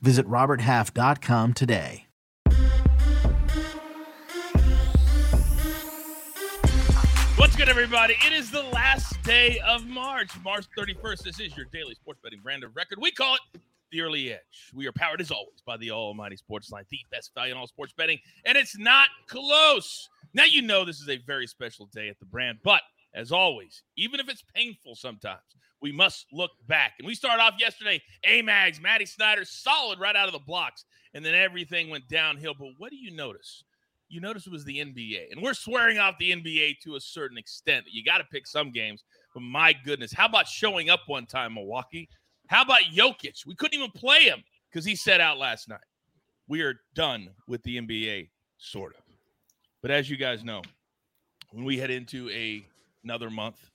Visit RobertHalf.com today. What's good, everybody? It is the last day of March, March 31st. This is your daily sports betting brand of record. We call it the early edge. We are powered, as always, by the Almighty SportsLine, the best value in all sports betting, and it's not close. Now, you know this is a very special day at the brand, but as always, even if it's painful sometimes, we must look back. And we started off yesterday, A-Mags, Matty Snyder, solid right out of the blocks, and then everything went downhill. But what do you notice? You notice it was the NBA, and we're swearing off the NBA to a certain extent. You got to pick some games, but my goodness, how about showing up one time, Milwaukee? How about Jokic? We couldn't even play him because he said out last night. We are done with the NBA, sort of. But as you guys know, when we head into a another month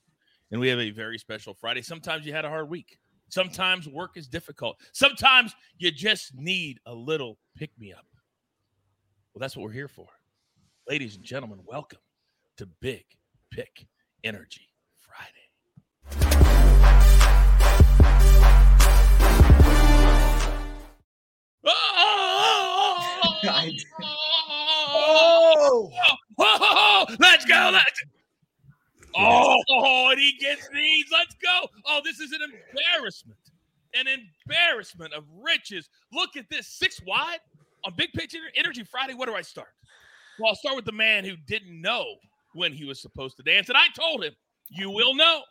and we have a very special Friday, sometimes you had a hard week. Sometimes work is difficult. Sometimes you just need a little pick me up. Well, that's what we're here for. Ladies and gentlemen, welcome to Big Pick Energy Friday. Oh, oh, let's go. Let's Oh, and he gets these. Let's go. Oh, this is an embarrassment. An embarrassment of riches. Look at this. Six wide on Big Pick Energy Friday. Where do I start? Well, I'll start with the man who didn't know when he was supposed to dance. And I told him, you will know.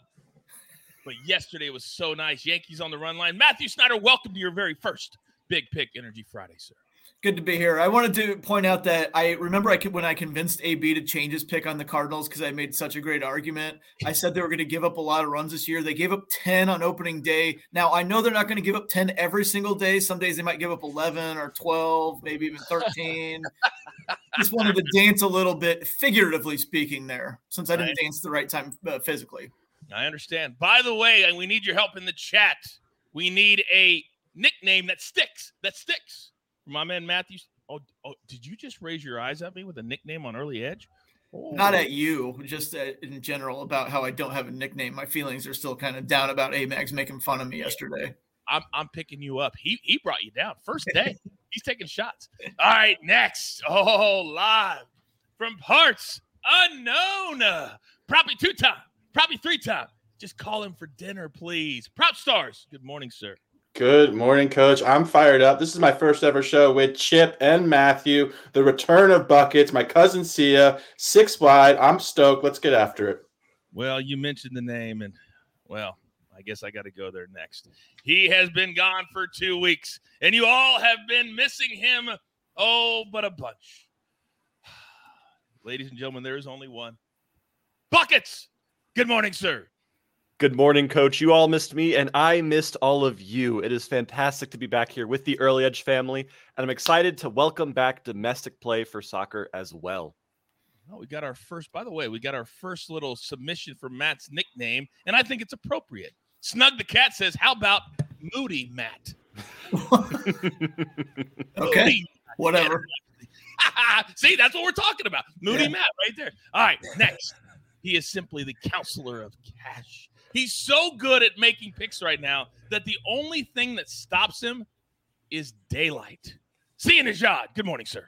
But yesterday was so nice. Yankees on the run line. Matthew Snyder, welcome to your very first Big Pick Energy Friday, sir. Good to be here. I wanted to point out that I remember I could, when I convinced AB to change his pick on the Cardinals because I made such a great argument. I said they were going to give up a lot of runs this year. They gave up 10 on opening day. Now, I know they're not going to give up 10 every single day. Some days they might give up 11 or 12, maybe even 13. Just wanted to dance a little bit, figuratively speaking, there, since I didn't dance the right time uh, physically. I understand. By the way, and we need your help in the chat. We need a nickname that sticks. That sticks my man Matthew. Oh, oh, did you just raise your eyes at me with a nickname on early edge? Oh. Not at oh. you, just uh, in general about how I don't have a nickname. My feelings are still kind of down about Amags making fun of me yesterday. I'm, I'm picking you up. He he brought you down first day. He's taking shots. All right, next. Oh, live from parts unknown. Probably two time, probably three time. Just call him for dinner, please. PropStarz. Good morning, sir. Good morning, Coach. I'm fired up. This is my first ever show with Chip and Matthew. The return of buckets. My cousin Sia, six wide. I'm stoked. Let's get after it. Well, you mentioned the name, and well, I guess I got to go there next. He has been gone for two weeks, and you all have been missing him. Oh, but a bunch. Ladies and gentlemen, there is only one. Buckets. Good morning, sir. Good morning, coach. You all missed me, and I missed all of you. It is fantastic to be back here with the Early Edge family, and I'm excited to welcome back domestic play for soccer as well. Oh, we got our first, by the way, we got our first little submission for Matt's nickname, and I think it's appropriate. Snug the Cat says, How about Moody Matt? okay, Moody whatever. See, that's what we're talking about. Moody yeah. Matt right there. All right, next. He is simply the counselor of cash He's so good at making picks right now that the only thing that stops him is daylight. See you, Nejad. Good morning, sir.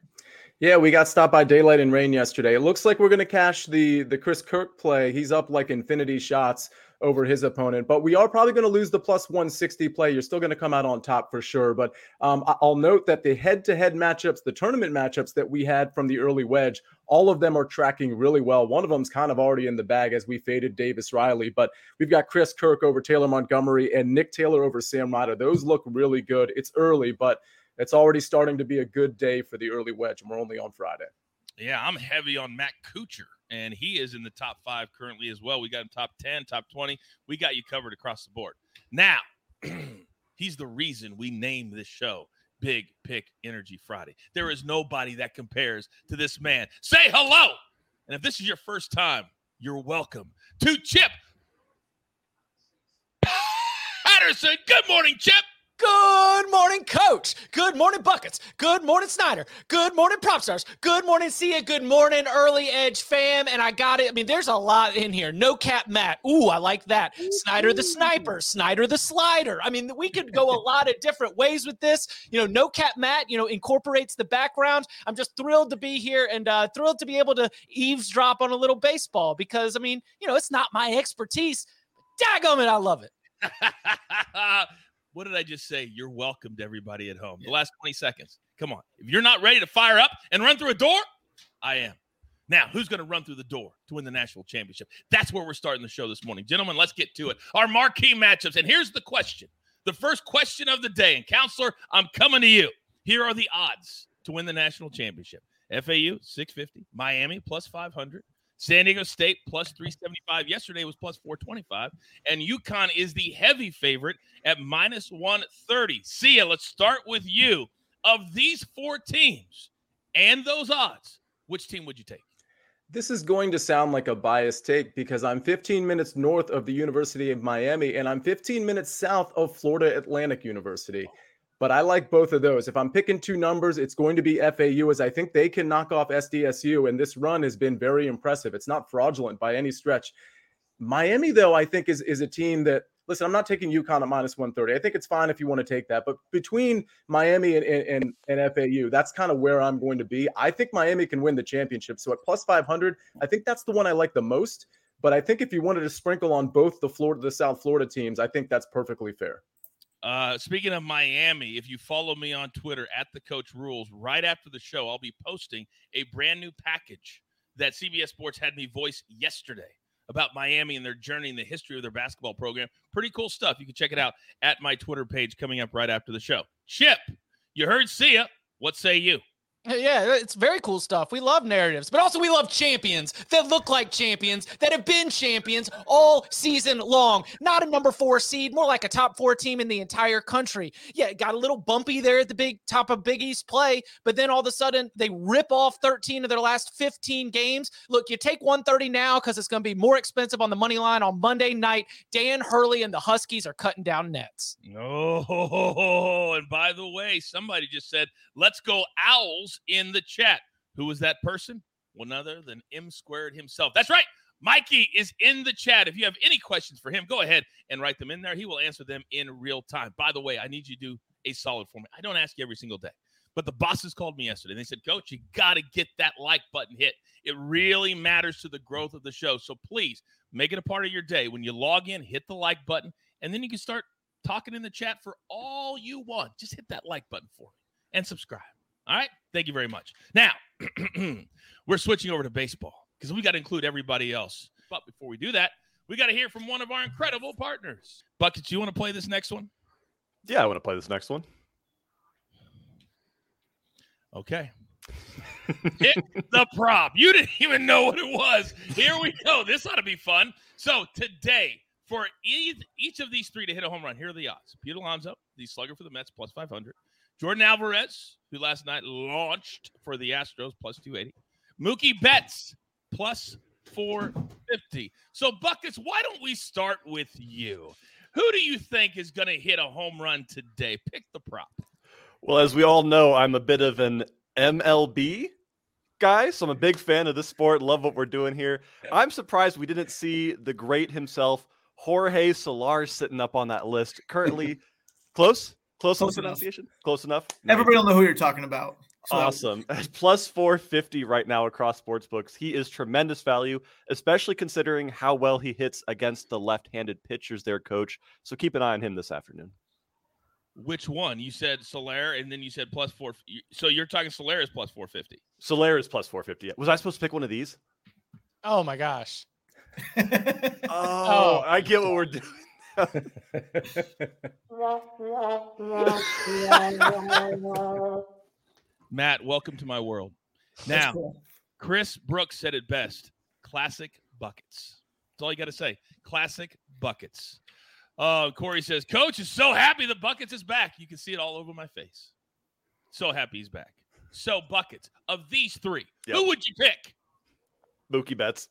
Yeah, we got stopped by daylight and rain yesterday. It looks like we're going to cash the the Chris Kirk play. He's up like infinity shots over his opponent. But we are probably going to lose the plus 160 play. You're still going to come out on top for sure. But um, I'll note that the head to head matchups, the tournament matchups that we had from the early wedge, all of them are tracking really well. One of them's kind of already in the bag as we faded Davis Riley. But we've got Chris Kirk over Taylor Montgomery and Nick Taylor over Sam Ryder. Those look really good. It's early, but it's already starting to be a good day for the early wedge. And we're only on Friday. Yeah, I'm heavy on Matt Kuchar and he is in the top five currently as well. We got him top 10, top 20. We got you covered across the board. Now, he's the reason we named this show Big Pick Energy Friday. There is nobody that compares to this man. Say hello. And if this is your first time, you're welcome to Chip Patterson. Good morning, Chip. Good morning, coach. Good morning, Buckets. Good morning, Snyder. Good morning, PropStarz. Good morning, Sia. Good morning, Early Edge fam. And I got it. I mean, there's a lot in here. No cap Matt. Ooh, I like that. Snyder the sniper. Snyder the slider. I mean, we could go a lot of different ways with this. You know, no cap Matt, you know, incorporates the background. I'm just thrilled to be here and uh, thrilled to be able to eavesdrop on a little baseball because, I mean, you know, it's not my expertise. Daggum it, I love it. what did I just say? You're welcome to everybody at home. The last 20 seconds. Come on. If you're not ready to fire up and run through a door, I am. Now, who's going to run through the door to win the national championship? That's where we're starting the show this morning. Gentlemen, let's get to it. Our marquee matchups. And here's the question the first question of the day. And, counselor, I'm coming to you. Here are the odds to win the national championship FAU, 650, Miami, plus 500. San Diego State plus 375. Yesterday was plus 425. And UConn is the heavy favorite at minus 130. Sia, let's start with you. Of these four teams and those odds, which team would you take? This is going to sound like a biased take because I'm 15 minutes north of the University of Miami and I'm 15 minutes south of Florida Atlantic University. But I like both of those. If I'm picking two numbers, it's going to be FAU, as I think they can knock off SDSU. And this run has been very impressive. It's not fraudulent by any stretch. Miami, though, I think is is a team that listen. I'm not taking UConn at minus 130. I think it's fine if you want to take that. But between Miami and and, and FAU, that's kind of where I'm going to be. I think Miami can win the championship. So at plus 500, I think that's the one I like the most. But I think if you wanted to sprinkle on both the Florida, the South Florida teams, I think that's perfectly fair. Uh, speaking of Miami, if you follow me on Twitter at the Coach Rules, right after the show, I'll be posting a brand new package that CBS Sports had me voice yesterday about Miami and their journey and the history of their basketball program. Pretty cool stuff. You can check it out at my Twitter page coming up right after the show. Chip, you heard Sia. What say you? Yeah, it's very cool stuff. We love narratives, but also we love champions that look like champions that have been champions all season long. Not a number four seed, more like a top four team in the entire country. Yeah, it got a little bumpy there at the big top of Big East play, but then all of a sudden they rip off 13 of their last 15 games. Look, you take 130 now because it's going to be more expensive on the money line on Monday night. Dan Hurley and the Huskies are cutting down nets. Oh, and by the way, somebody just said, let's go Owls in the chat. Who was that person? None other than M squared himself. That's right. Mikey is in the chat. If you have any questions for him, go ahead and write them in there. He will answer them in real time. By the way, I need you to do a solid for me. I don't ask you every single day, but the bosses called me yesterday. And they said, Coach, you got to get that like button hit. It really matters to the growth of the show. So please make it a part of your day. When you log in, hit the like button, and then you can start talking in the chat for all you want. Just hit that like button for me and subscribe. All right. Thank you very much. Now, we're switching over to baseball because we got to include everybody else. But before we do that, we got to hear from one of our incredible partners. Buckets, you want to play this next one? Yeah, I want to play this next one. Okay. Hit the prop. You didn't even know what it was. Here we go. This ought to be fun. So today, for each, each of these three to hit a home run, here are the odds. Pete Alonso, the slugger for the Mets, plus 500. Jordan Alvarez, who last night launched for the Astros, plus 280. Mookie Betts, plus 450. So, Buckets, why don't we start with you? Who do you think is going to hit a home run today? Pick the prop. Well, as we all know, I'm a bit of an MLB guy, so I'm a big fan of this sport. Love what we're doing here. I'm surprised we didn't see the great himself, Jorge Soler, sitting up on that list. Currently close, Close, Close enough. pronunciation? Close enough. Everybody will know who you're talking about. So. Awesome. Plus 450 right now across sports books. He is tremendous value, especially considering how well he hits against the left handed pitchers there, coach. So keep an eye on him this afternoon. Which one? You said Soler and then you said plus four. So you're talking Soler is plus 450. Soler is plus 450. Was I supposed to pick one of these? Oh my gosh. oh, oh, I get what we're doing. Matt, welcome to my world. Now, cool. Chris Brooks said it best classic buckets. That's all you got to say. Classic buckets. Uh, Corey says, Coach is so happy the buckets is back. You can see it all over my face. So happy he's back. So buckets of these three, Yep. who would you pick? Mookie Betts.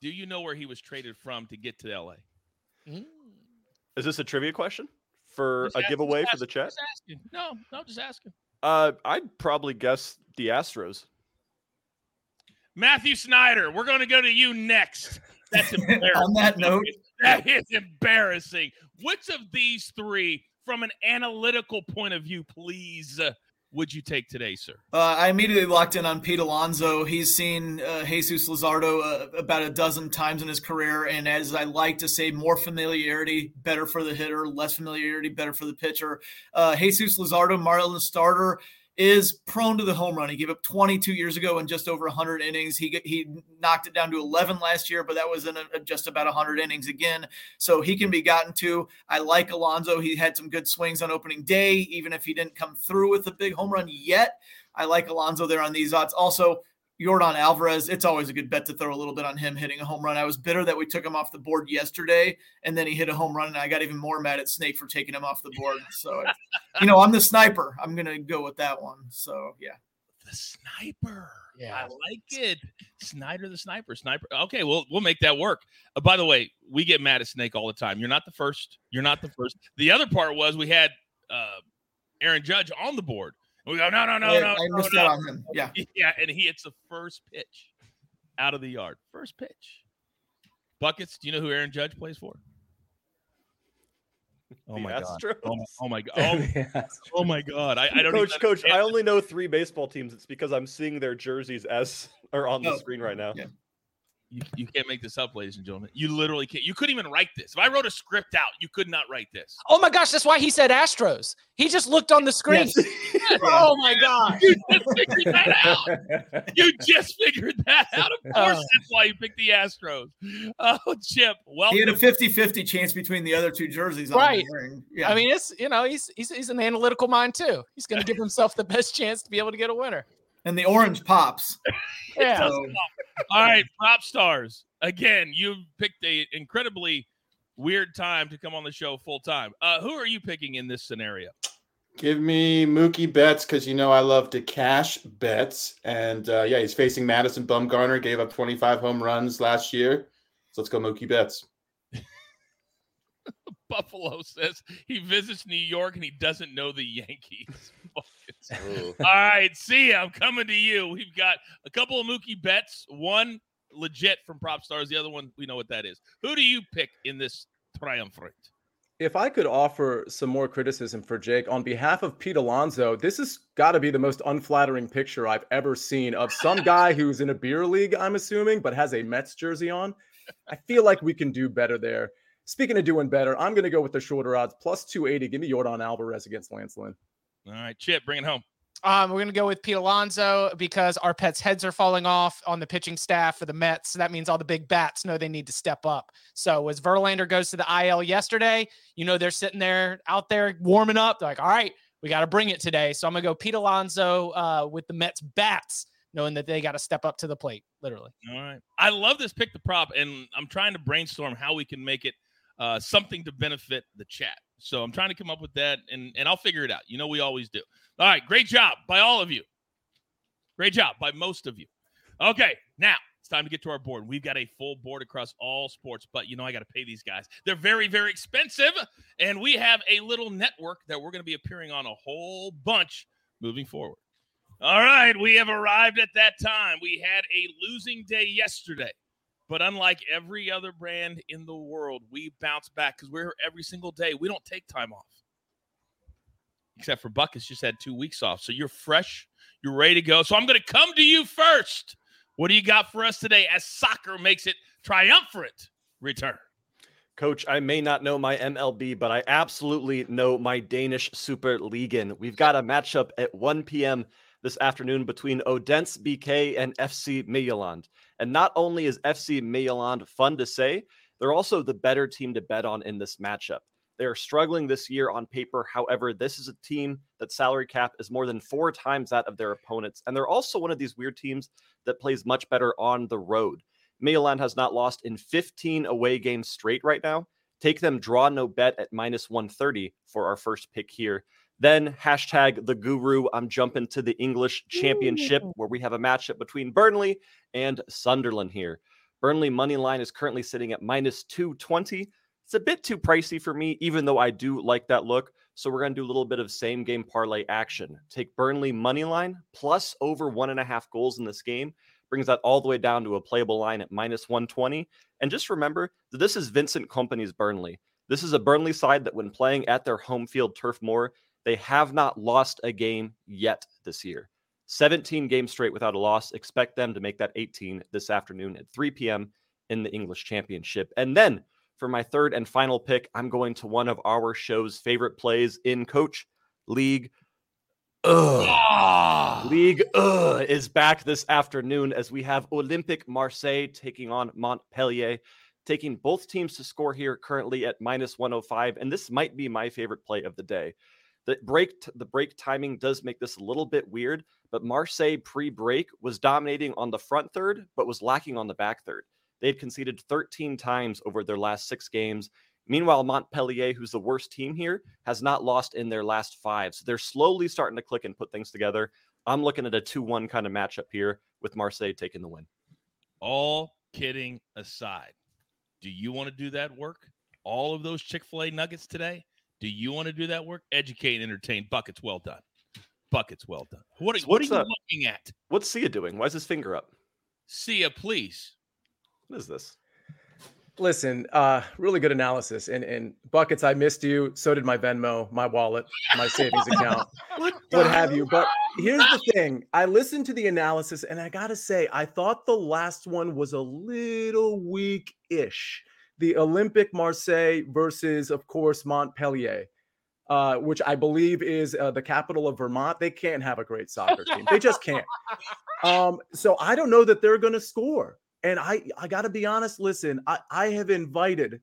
Do you know where he was traded from to get to LA? Mm. Is this a trivia question for Just a ask- giveaway just for the chat? Just asking. No, no, just asking. Uh, I'd probably guess the Astros. Matthew Snyder, we're going to go to you next. That's embarrassing. On that note, that is embarrassing. Which of these three, from an analytical point of view, please, uh, would you take today, sir? Uh, I immediately locked in on Pete Alonso. He's seen uh, Jesus Luzardo uh, about a dozen times in his career, and as I like to say, more familiarity, better for the hitter. Less familiarity, better for the pitcher. Uh, Jesus Luzardo, Marlins starter, is prone to the home run. He gave up 22 years ago in just over 100 innings. He he knocked it down to 11 last year, but that was in a, just about 100 innings again. So he can be gotten to. I like Alonso. He had some good swings on opening day, even if he didn't come through with a big home run yet. I like Alonso there on these odds. Also, Jordan Alvarez, it's always a good bet to throw a little bit on him hitting a home run. I was bitter that we took him off the board yesterday, and then he hit a home run, and I got even more mad at Snake for taking him off the board. So, you know, I'm the sniper. I'm going to go with that one. So, yeah. The sniper. Yeah. I like it. Snyder the sniper. Sniper. Okay, well, we'll make that work. Uh, by the way, we get mad at Snake all the time. You're not the first. You're not the first. The other part was we had uh, Aaron Judge on the board. And we go, no, no, no, I, no. I no, missed no. out on him. Yeah. Yeah, and he hits the first pitch out of the yard. First pitch. Buckets. Do you know who Aaron Judge plays for? Oh The my god. Astros? Oh my, oh my god. Oh, oh my god. I, I don't Coach, even coach, understand I only know three baseball teams. It's because I'm seeing their jerseys as are on the Oh, screen right now. yeah. You, you can't make this up, ladies and gentlemen. You literally can't. You couldn't even write this. If I wrote a script out, you could not write this. Oh my gosh, that's why he said Astros. He just looked on the screen. Oh my god. You just figured that out. You just figured that out. Of course, Oh. that's why you picked the Astros. Oh, Chip. Well, He had a 50 50 chance between the other two jerseys. on Right. wearing. Yeah. I mean, it's you know, he's he's he's an analytical mind too. He's gonna give himself the best chance to be able to get a winner. And the orange pops. Yeah. So, all right, PropStarz. Again, you picked a incredibly weird time to come on the show full time. Uh, who are you picking in this scenario? Give me Mookie Betts because you know I love to cash bets, and uh, yeah, he's facing Madison Bumgarner. Gave up 25 home runs last year, so let's go Mookie Betts. Buffalo says he visits New York and he doesn't know the Yankees. All right, Sia. I'm coming to you. We've got a couple of Mookie bets. One legit from PropStarz. The other one, we know what that is. Who do you pick in this triumvirate? If I could offer some more criticism for Jake on behalf of Pete Alonso, this has got to be the most unflattering picture I've ever seen of some guy who's in a beer league, I'm assuming, but has a Mets jersey on. I feel like we can do better there. Speaking of doing better, I'm going to go with the shorter odds, plus 280. Give me Jordan Alvarez against Lance Lynn. All right, Chip, bring it home. Um, we're gonna go with Pete Alonso because our pets' heads are falling off on the pitching staff for the Mets. So that means all the big bats know they need to step up. So as Verlander goes to the IL yesterday, you know they're sitting there out there warming up. They're like, all right, we got to bring it today. So I'm gonna go Pete Alonso uh, with the Mets bats, knowing that they got to step up to the plate, literally. All right. I love this pick the prop, and I'm trying to brainstorm how we can make it uh, something to benefit the chat. So I'm trying to come up with that, and and I'll figure it out. You know, we always do. All right, great job by all of you. Great job by most of you. Okay, now it's time to get to our board. We've got a full board across all sports, but you know I got to pay these guys. They're very, very expensive, and we have a little network that we're going to be appearing on a whole bunch moving forward. All right, we have arrived at that time. We had a losing day yesterday, but unlike every other brand in the world, we bounce back because we're here every single day. We don't take time off, except for Buckets just had two weeks off. So you're fresh, you're ready to go. So I'm going to come to you first. What do you got for us today as soccer makes it triumphant return? Coach, I may not know my MLB, but I absolutely know my Danish Super Ligaen. We've got a matchup at 1 p.m. this afternoon between Odense BK and FC Midtjylland. And not only is FC Midtjylland fun to say, they're also the better team to bet on in this matchup. They are struggling this year on paper. However, this is a team that salary cap is more than four times that of their opponents. And they're also one of these weird teams that plays much better on the road. Midtjylland has not lost in 15 away games straight right now. Take them draw no bet at minus 130 for our first pick here. Then hashtag the guru. I'm jumping to the English Championship where we have a matchup between Burnley and Sunderland here. Burnley money line is currently sitting at minus 220. It's a bit too pricey for me, even though I do like that look. So we're going to do a little bit of same game parlay action. Take Burnley money line plus over one and a half goals in this game. Brings that all the way down to a playable line at minus 120. And just remember that this is Vincent Kompany's Burnley. This is a Burnley side that, when playing at their home field, Turf Moor, they have not lost a game yet this year. 17 games straight without a loss. Expect them to make that 18 this afternoon at 3 p.m. in the English Championship. And then for my third and final pick, I'm going to one of our show's favorite plays in Coach League. Ugh. Ah. League Ugh is back this afternoon as we have Olympique Marseille taking on Montpellier, taking both teams to score here currently at minus 105. And this might be my favorite play of the day. The break the break timing does make this a little bit weird, but Marseille pre-break was dominating on the front third, but was lacking on the back third. They had conceded 13 times over their last six games. Meanwhile, Montpellier, who's the worst team here, has not lost in their last five. So they're slowly starting to click and put things together. I'm looking at a 2 1 kind of matchup here with Marseille taking the win. All kidding aside, do you want to do that work? All of those Chick fil A nuggets today? Do you want to do that work? Educate and entertain. Buckets well done. Buckets well done. What are, So what are what's you up? looking at? What's Sia doing? Why is his finger up? Sia, please. What is this? Listen, uh, really good analysis. And and buckets, I missed you. So did my Venmo, my wallet, my savings account, what have you. But here's the thing: I listened to the analysis, and I gotta say, I thought the last one was a little weak-ish. The Olympique Marseille versus, of course, Montpellier. Uh, which I believe is uh, the capital of Vermont. They can't have a great soccer team. They just can't. Um, so I don't know that they're going to score. And I, I got to be honest. Listen, I, I have invited,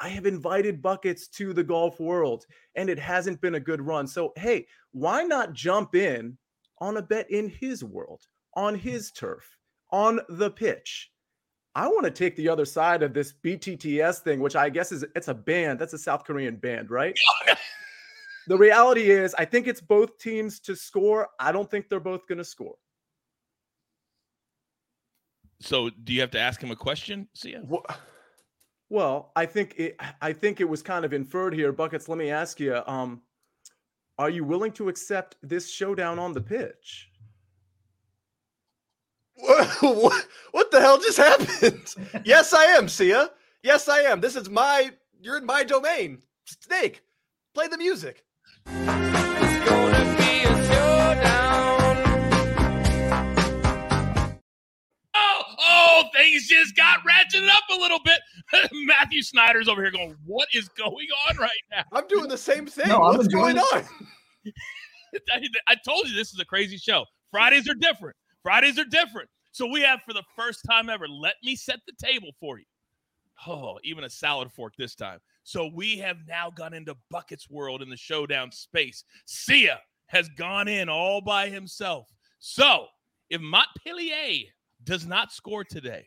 I have invited buckets to the golf world, and it hasn't been a good run. So hey, why not jump in on a bet in his world, on his turf, on the pitch? I want to take the other side of this BTTS thing, which I guess is it's a band. That's a South Korean band, right? the reality is, I think it's both teams to score. I don't think they're both going to score. So, do you have to ask him a question, Sia? Well, I think it, I think it was kind of inferred here, buckets. Let me ask you: um, Are you willing to accept this showdown on the pitch? what, what the hell just happened? yes, I am, Sia. Yes, I am. This is my, you're in my domain. Snake, play the music. Oh, oh, things just got ratcheted up a little bit. Matthew Snyder's over here going, What is going on right now? I'm doing the same thing. No, What's enjoying going it. on? I, I told you this is a crazy show. Fridays are different. Fridays are different. So we have for the first time ever, let me set the table for you. Oh, even a salad fork this time. So we have now gone into Bucket's world in the showdown space. Sia has gone in all by himself. So if Montpellier does not score today,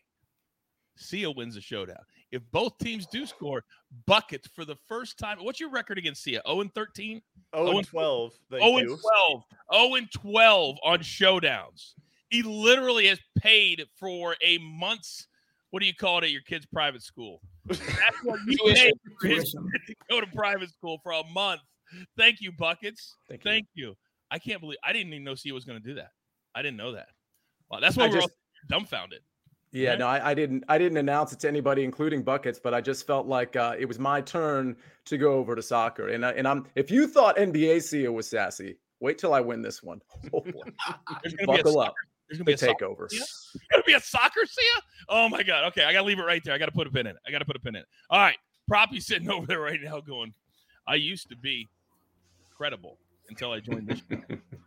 Sia wins the showdown. If both teams do score, Buckets for the first time. What's your record against Sia? 0 and 13? Oh, Oh, and 12. Thank 0 and 12. 0 and 12 on showdowns. He literally has paid for a month's what do you call it at your kid's private school? That's what you Tuition. paid for his to go to private school for a month. Thank you, Buckets. Thank you. Thank you. I can't believe I didn't even know Sia was going to do that. I didn't know that. Wow, that's why I we're just- all dumbfounded. Yeah, Right? no, I, I didn't. I didn't announce it to anybody, including buckets. But I just felt like uh, it was my turn to go over to soccer. And I, and I'm. If you thought NBA Sia was sassy, wait till I win this one. Oh boy, There's going to be a buckle up. There's going to be The a takeover. Sia? gonna be a soccer Sia? Oh my god. Okay, I gotta leave it right there. I gotta put a pin in it. I gotta put a pin in it. All right. Proppy sitting over there right now going, I used to be credible until I joined this.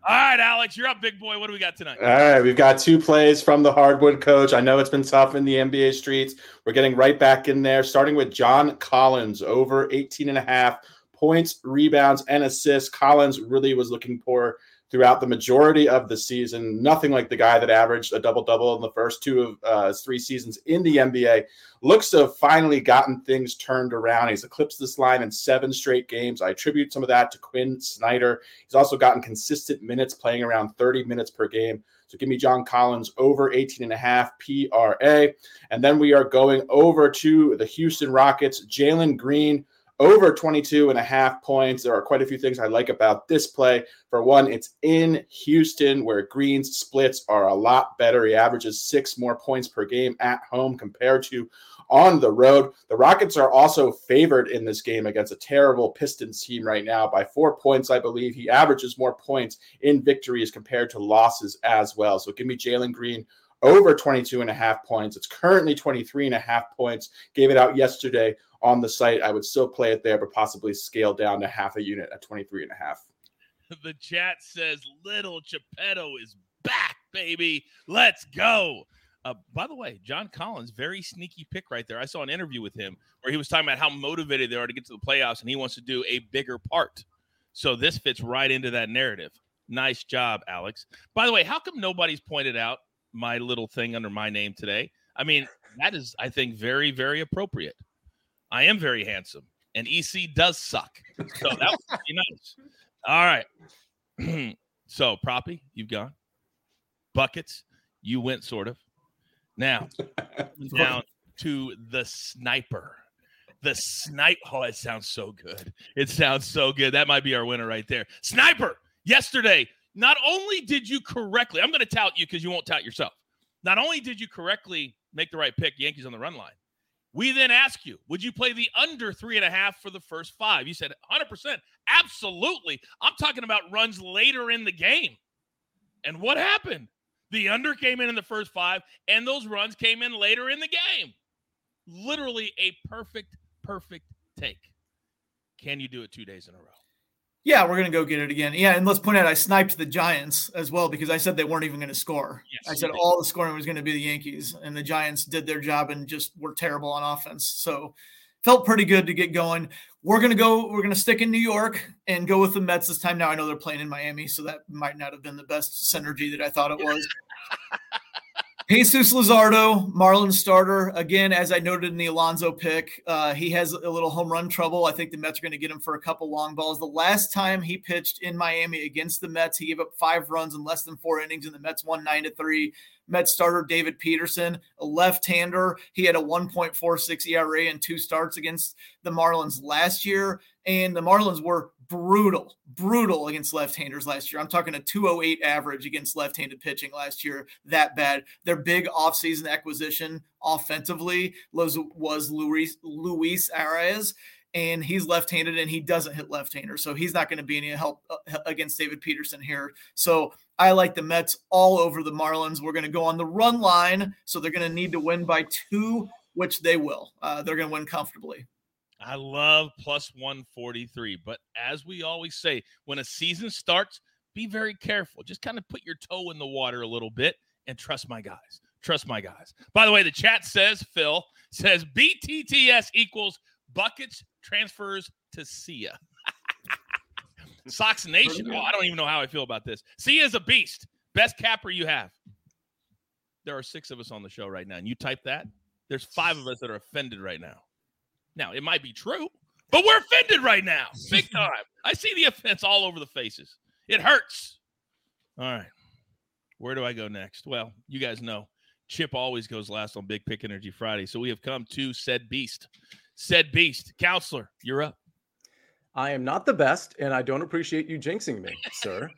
All right, Alex, you're up, big boy. What do we got tonight? All right, we've got two plays from the hardwood coach. I know it's been tough in the NBA streets. We're getting right back in there, starting with John Collins over 18 and a half points, rebounds, and assists. Collins really was looking poor throughout the majority of the season. Nothing like the guy that averaged a double double in the first two of uh, three seasons in the NBA. Looks to have finally gotten things turned around. He's eclipsed this line in seven straight games. I attribute some of that to Quin Snyder. He's also gotten consistent minutes, playing around 30 minutes per game. So give me John Collins over 18 and a half PRA. And then we are going over to the Houston Rockets. Jalen Green over 22 and a half points. There are quite a few things I like about this play. For one, it's in Houston where Green's splits are a lot better. He averages six more points per game at home compared to on the road. The Rockets are also favored in this game against a terrible Pistons team right now by four points, I believe. He averages more points in victories compared to losses as well. So give me Jalen Green over 22 and a half points. It's currently 23 and a half points. Gave it out yesterday on the site. I would still play it there, but possibly scale down to half a unit at 23 and a half. The chat says little Geppetto is back, baby. Let's go. Uh, by the way, John Collins, very sneaky pick right there. I saw an interview with him where he was talking about how motivated they are to get to the playoffs and he wants to do a bigger part. So this fits right into that narrative. Nice job, Alex. By the way, how come nobody's pointed out my little thing under my name today? I mean, that is, I think, very, very appropriate. I am very handsome, and EC does suck. So that was pretty nice. All right. so, Proppy, you've gone. Buckets, you went sort of. Now, down to the sniper. The snipe. Oh, it sounds so good. It sounds so good. That might be our winner right there. Sniper, yesterday, not only did you correctly, I'm going to tout you because you won't tout yourself. Not only did you correctly make the right pick, Yankees on the run line, we then ask you, would you play the under three and a half for the first five? You said 100%. Absolutely. I'm talking about runs later in the game. And what happened? The under came in in the first five, and those runs came in later in the game. Literally a perfect, perfect take. Can you do it two days in a row? Yeah, we're gonna go get it again. Yeah, and let's point out I sniped the Giants as well because I said they weren't even going to score. Yes, I said all the scoring was going to be the Yankees, and the Giants did their job and just were terrible on offense. So felt pretty good to get going. We're gonna go. We're gonna stick in New York and go with the Mets this time. Now I know they're playing in Miami, so that might not have been the best synergy that I thought it was. Jesus Luzardo, Marlins starter. Again, as I noted in the Alonso pick, uh, he has a little home run trouble. I think the Mets are going to get him for a couple long balls. The last time he pitched in Miami against the Mets, he gave up five runs in less than four innings, and the Mets won nine to three. Mets starter David Peterson, a left-hander. He had a 1.46 ERA in two starts against the Marlins last year, and the Marlins were brutal, brutal against left-handers last year. I'm talking a 208 average against left-handed pitching last year. That bad. Their big offseason acquisition offensively was was Luis Luis Arraez and he's left-handed and he doesn't hit left-hander so he's not going to be any help uh, against david peterson here so i like the mets all over the marlins we're going to go on the run line so they're going to need to win by two which they will uh, they're going to win comfortably I love plus 143. But as we always say, when a season starts, be very careful. Just kind of put your toe in the water a little bit and trust my guys. Trust my guys. By the way, the chat says, Phil says BTTS equals buckets transfers to Sia. Sox Nation. Oh, I don't even know how I feel about this. Sia is a beast. Best capper you have. There are six of us on the show right now, and you type that. There's five of us that are offended right now. Now, it might be true, but we're offended right now, big time. I see the offense all over the faces. It hurts. All right. Where do I go next? Well, you guys know Chip always goes last on Big Pick Energy Friday. So we have come to said beast. Said beast. Counselor, you're up. I am not the best, and I don't appreciate you jinxing me, sir.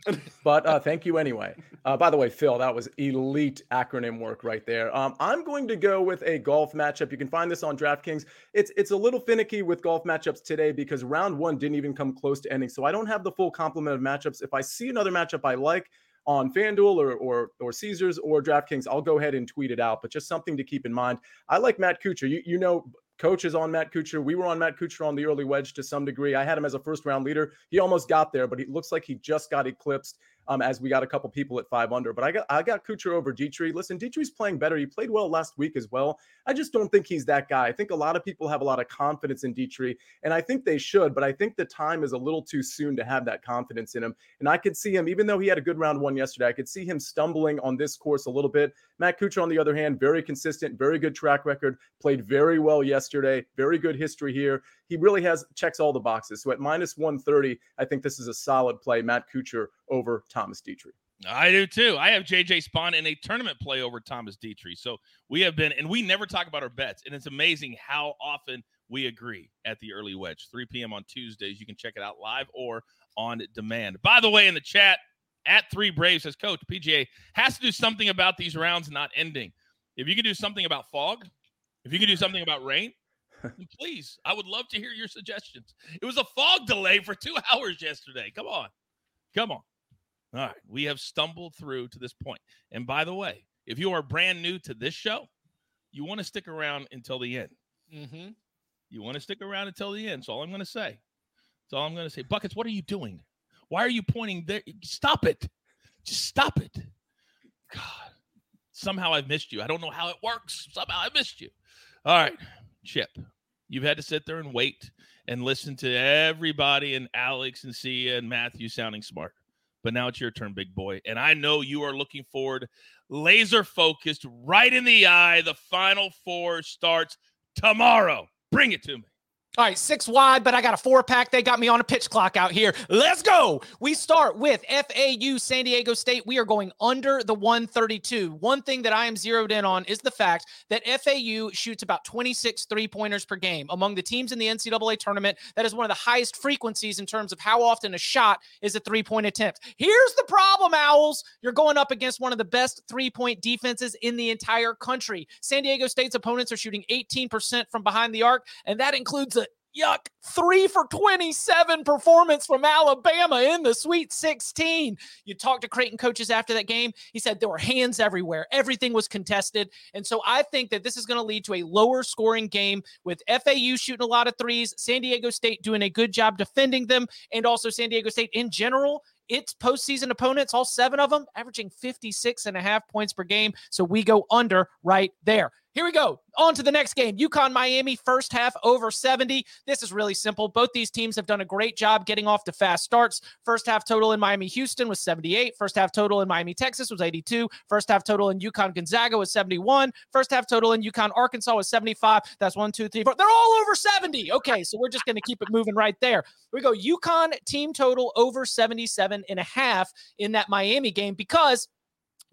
but uh, thank you anyway. Uh, by the way, Phil, that was elite acronym work right there. Um, I'm going to go with a golf matchup. You can find this on DraftKings. It's it's a little finicky with golf matchups today because round one didn't even come close to ending, so I don't have the full complement of matchups. If I see another matchup I like on FanDuel or or or Caesars or DraftKings, I'll go ahead and tweet it out. But just something to keep in mind. I like Matt Kuchar. You you know Coach is on Matt Kuchar. We were on Matt Kuchar on the early wedge to some degree. I had him as a first round leader. He almost got there, but he looks like he just got eclipsed. Um, as we got a couple people at five under. But I got I got Kuchar over Dietrich. Listen, Dietrich's playing better. He played well last week as well. I just don't think he's that guy. I think a lot of people have a lot of confidence in Dietrich, and I think they should, but I think the time is a little too soon to have that confidence in him. And I could see him, even though he had a good round one yesterday, I could see him stumbling on this course a little bit. Matt Kuchar, on the other hand, very consistent, very good track record, played very well yesterday, very good history here. He really has checks all the boxes. So at minus 130, I think this is a solid play. Matt Kuchar over Thomas Dietrich. I do too. I have JJ Spaun in a tournament play over Thomas Dietrich. So we have been, and we never talk about our bets. And it's amazing how often we agree at the early wedge, 3 p.m. on Tuesdays. You can check it out live or on demand. By the way, in the chat, at three Braves says, Coach, PGA has to do something about these rounds not ending. If you can do something about fog, if you can do something about rain, please, I would love to hear your suggestions. It was a fog delay for two hours yesterday. Come on. Come on. All right. We have stumbled through to this point. And by the way, if you are brand new to this show, you want to stick around until the end. Mm-hmm. You want to stick around until the end. That's all I'm going to say. That's all I'm going to say. Buckets, what are you doing? Why are you pointing there? Stop it. Just stop it. God. Somehow I've missed you. I don't know how it works. Somehow I missed you. All right. Chip, you've had to sit there and wait and listen to everybody and Alex and Sia and Matthew sounding smart. But now it's your turn, big boy. And I know you are looking forward, laser focused, right in the eye. The final four starts tomorrow. Bring it to me. All right, six wide, but I got a four pack. They got me on a pitch clock out here. Let's go. We start with FAU San Diego State. We are going under the 132. One thing that I am zeroed in on is the fact that FAU shoots about 26 three pointers per game. Among the teams in the NCAA tournament, that is one of the highest frequencies in terms of how often a shot is a three point attempt. Here's the problem, Owls. You're going up against one of the best three point defenses in the entire country. San Diego State's opponents are shooting 18% from behind the arc, and that includes Yuck. Three for 27 performance from Alabama in the Sweet 16. You talked to Creighton coaches after that game. He said there were hands everywhere. Everything was contested. And so I think that this is going to lead to a lower scoring game with FAU shooting a lot of threes, San Diego State doing a good job defending them, and also San Diego State in general its postseason opponents, all seven of them, averaging 56 and a half points per game. So we go under right there. Here we go. On to the next game. UConn Miami, first half over 70. This is really simple. Both these teams have done a great job getting off to fast starts. First half total in Miami Houston was 78. First half total in Miami Texas was 82. First half total in UConn Gonzaga was 71. First half total in UConn Arkansas was 75. That's one, two, three, four. They're all over 70. Okay, so we're just going to keep it moving right there. We go UConn team total over 77 and a half in that Miami game because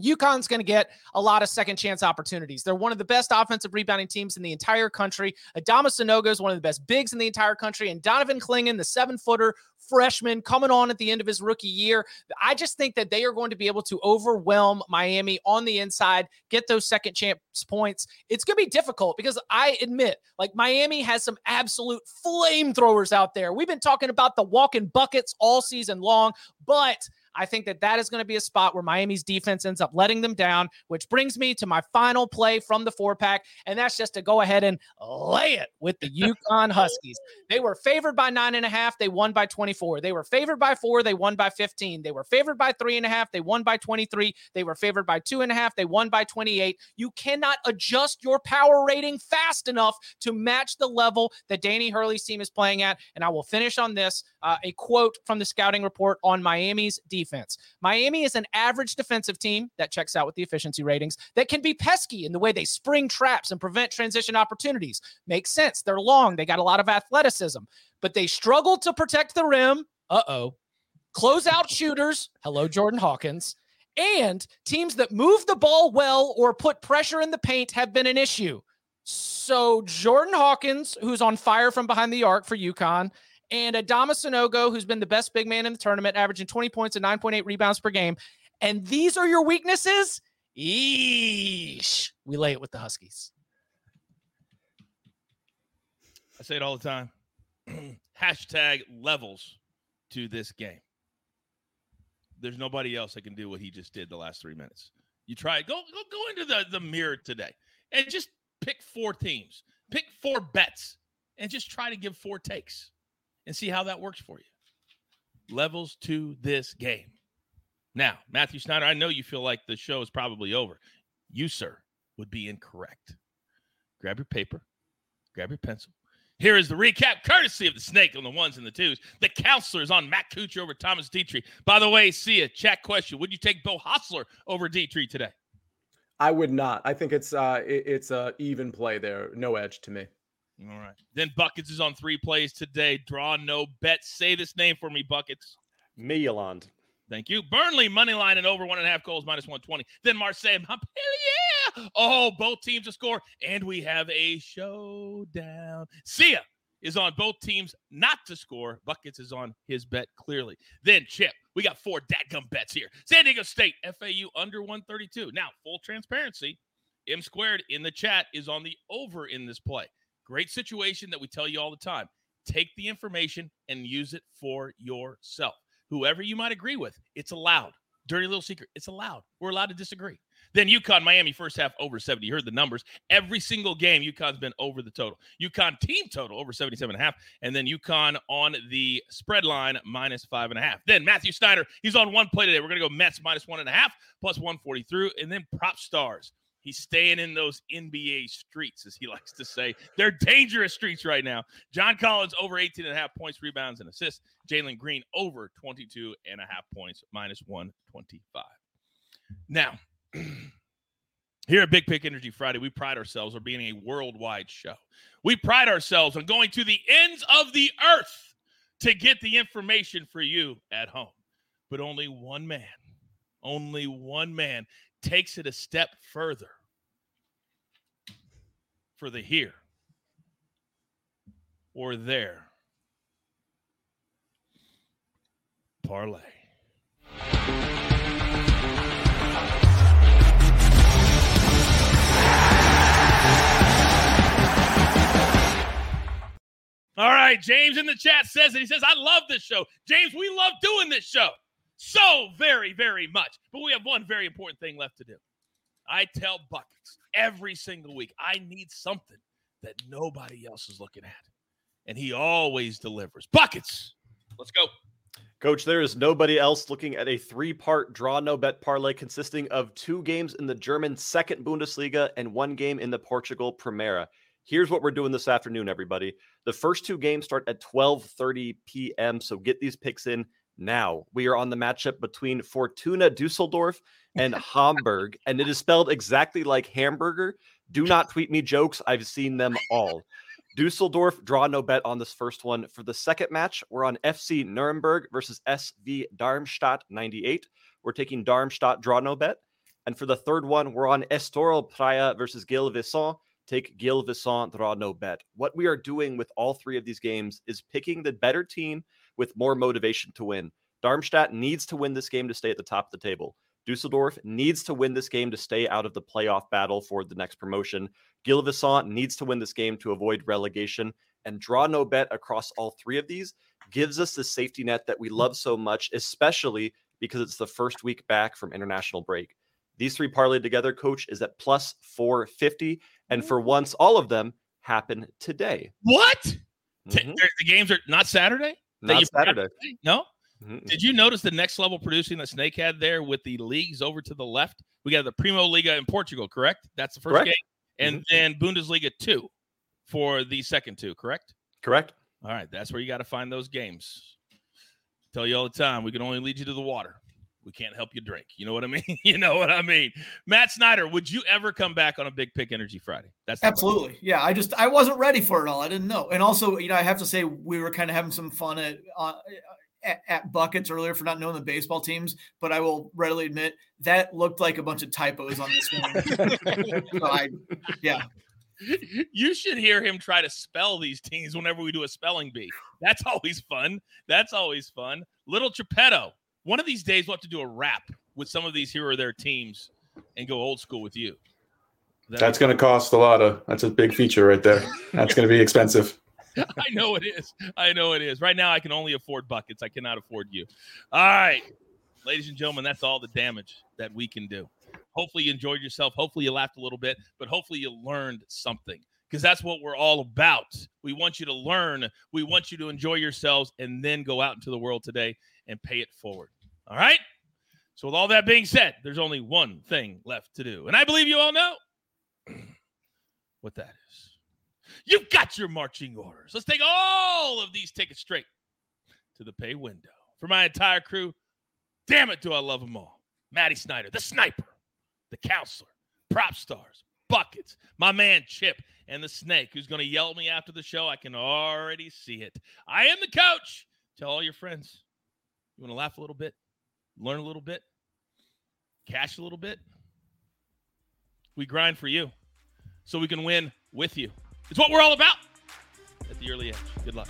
UConn's going to get a lot of second chance opportunities. They're one of the best offensive rebounding teams in the entire country. Adama Sanogo is one of the best bigs in the entire country. And Donovan Clingan, the seven footer freshman coming on at the end of his rookie year. I just think that they are going to be able to overwhelm Miami on the inside, get those second chance points. It's going to be difficult because I admit, like Miami has some absolute flamethrowers out there. We've been talking about the walking buckets all season long, but I think that that is going to be a spot where Miami's defense ends up letting them down, which brings me to my final play from the four pack. And that's just to go ahead and lay it with the UConn Huskies. They were favored by nine and a half. They won by 24. They were favored by four. They won by 15. They were favored by three and a half. They won by 23. They were favored by two and a half. They won by 28. You cannot adjust your power rating fast enough to match the level that Danny Hurley's team is playing at. And I will finish on this uh, a quote from the scouting report on Miami's defense. Miami is an average defensive team that checks out with the efficiency ratings that can be pesky in the way they spring traps and prevent transition opportunities. Makes sense. They're long, they got a lot of athleticism, but they struggle to protect the rim. Uh oh. Close out shooters. Hello, Jordan Hawkins. And teams that move the ball well or put pressure in the paint have been an issue. So Jordan Hawkins, who's on fire from behind the arc for UConn, and Adama Sanogo, who's been the best big man in the tournament, averaging 20 points and 9.8 rebounds per game. And these are your weaknesses? Eesh. We lay it with the Huskies. I say it all the time. Hashtag levels to this game. There's nobody else that can do what he just did the last three minutes. You try go go go into the, the mirror today and just pick four teams, pick four bets, and just try to give four takes and see how that works for you. Levels to this game. Now, Matthew Snyder, I know you feel like the show is probably over. You, sir, would be incorrect. Grab your paper, grab your pencil. Here is the recap, courtesy of the snake on the ones and the twos. The counselors on Matt Kuchar over Thomas Dietrich. By the way, see a chat question. Would you take Beau Hossler over Dietrich today? I would not. I think it's uh it, it's a even play there. No edge to me. All right. Then Buckets is on three plays today. Draw no bet. Say this name for me, Buckets. Milan. Thank you. Burnley money line and over one and a half goals minus 120. Then Marseille, yeah. Oh, both teams to score. And we have a showdown. Sia is on both teams not to score. Buckets is on his bet clearly. Then Chip, we got four dadgum bets here. San Diego State, FAU under 132. Now, full transparency, M squared in the chat is on the over in this play. Great situation that we tell you all the time. Take the information and use it for yourself. Whoever you might agree with, it's allowed. Dirty little secret, it's allowed. We're allowed to disagree. Then UConn, Miami, first half over 70. You heard the numbers. Every single game, UConn's been over the total. UConn team total over 77 and a half. And then UConn on the spread line minus five and a half. Then Matthew Snyder, he's on one play today. We're going to go Mets minus one and a half, plus 140 through. And then PropStarz. He's staying in those NBA streets, as he likes to say. They're dangerous streets right now. John Collins over 18 and a half points, rebounds, and assists. Jalen Green over 22 and a half points, minus 125. Now, here at Big Pick Energy Friday, we pride ourselves on being a worldwide show. We pride ourselves on going to the ends of the earth to get the information for you at home. But only one man, only one man takes it a step further for the here or there parlay. All right, James in the chat says it. He says, I love this show. James, we love doing this show so very, very much. But we have one very important thing left to do. I tell Buckets every single week, I need something that nobody else is looking at. And he always delivers. Buckets, let's go. Coach, there is nobody else looking at a three part draw no bet parlay consisting of two games in the German second Bundesliga and one game in the Portugal Primera. Here's what we're doing this afternoon, everybody. The first two games start at 12:30 p.m. So get these picks in now. We are on the matchup between Fortuna Dusseldorf and Hamburg, and it is spelled exactly like hamburger. Do not tweet me jokes. I've seen them all. Dusseldorf draw no bet on this first one. For the second match, we're on FC Nuremberg versus SV Darmstadt 98. We're taking Darmstadt draw no bet. And for the third one, we're on Estoril Praia versus Gil Vicente take Gil Vicente draw no bet. What we are doing with all three of these games is picking the better team with more motivation to win. Darmstadt needs to win this game to stay at the top of the table. Dusseldorf needs to win this game to stay out of the playoff battle for the next promotion. Gil Vicente needs to win this game to avoid relegation. And draw no bet across all three of these gives us the safety net that we love so much, especially because it's the first week back from international break. These three parlayed together, coach, is at plus 450. And for once, all of them happen today. What? Mm-hmm. The games are not Saturday? Not Saturday. No? Mm-hmm. Did you notice the next level producing that Snake had there with the leagues over to the left? We got the Primo Liga in Portugal, correct? That's the first correct. game. And mm-hmm. then Bundesliga 2 for the second two, correct? Correct. All right. That's where you got to find those games. I tell you all the time, we can only lead you to the water we can't help you drink. You know what I mean? you know what I mean? Matt Snyder, would you ever come back on a Big Pick Energy Friday? That's absolutely. Question. Yeah, I just I wasn't ready for it all. I didn't know. And also, you know, I have to say we were kind of having some fun at uh, at, at, buckets earlier for not knowing the baseball teams, but I will readily admit that looked like a bunch of typos on this one. so I, yeah. You should hear him try to spell these teams whenever we do a spelling bee. That's always fun. That's always fun. Little Geppetto, one of these days, we'll have to do a wrap with some of these here or there teams and go old school with you. That that's going to cost a lot of. That's a big feature right there. That's going to be expensive. I know it is. I know it is. Right now, I can only afford buckets. I cannot afford you. All right, ladies and gentlemen, that's all the damage that we can do. Hopefully, you enjoyed yourself. Hopefully, you laughed a little bit, but hopefully, you learned something because that's what we're all about. We want you to learn. We want you to enjoy yourselves and then go out into the world today and pay it forward. All right. So with all that being said, there's only one thing left to do. And I believe you all know what that is. You've got your marching orders. Let's take all of these tickets straight to the pay window. For my entire crew, damn it, do I love them all. Maddie Snyder, the sniper, the counselor, PropStarz, buckets, my man Chip, and the snake who's going to yell at me after the show. I can already see it. I am the coach. Tell all your friends. You want to laugh a little bit, learn a little bit, cash a little bit. We grind for you so we can win with you. It's what we're all about at the early edge. Good luck.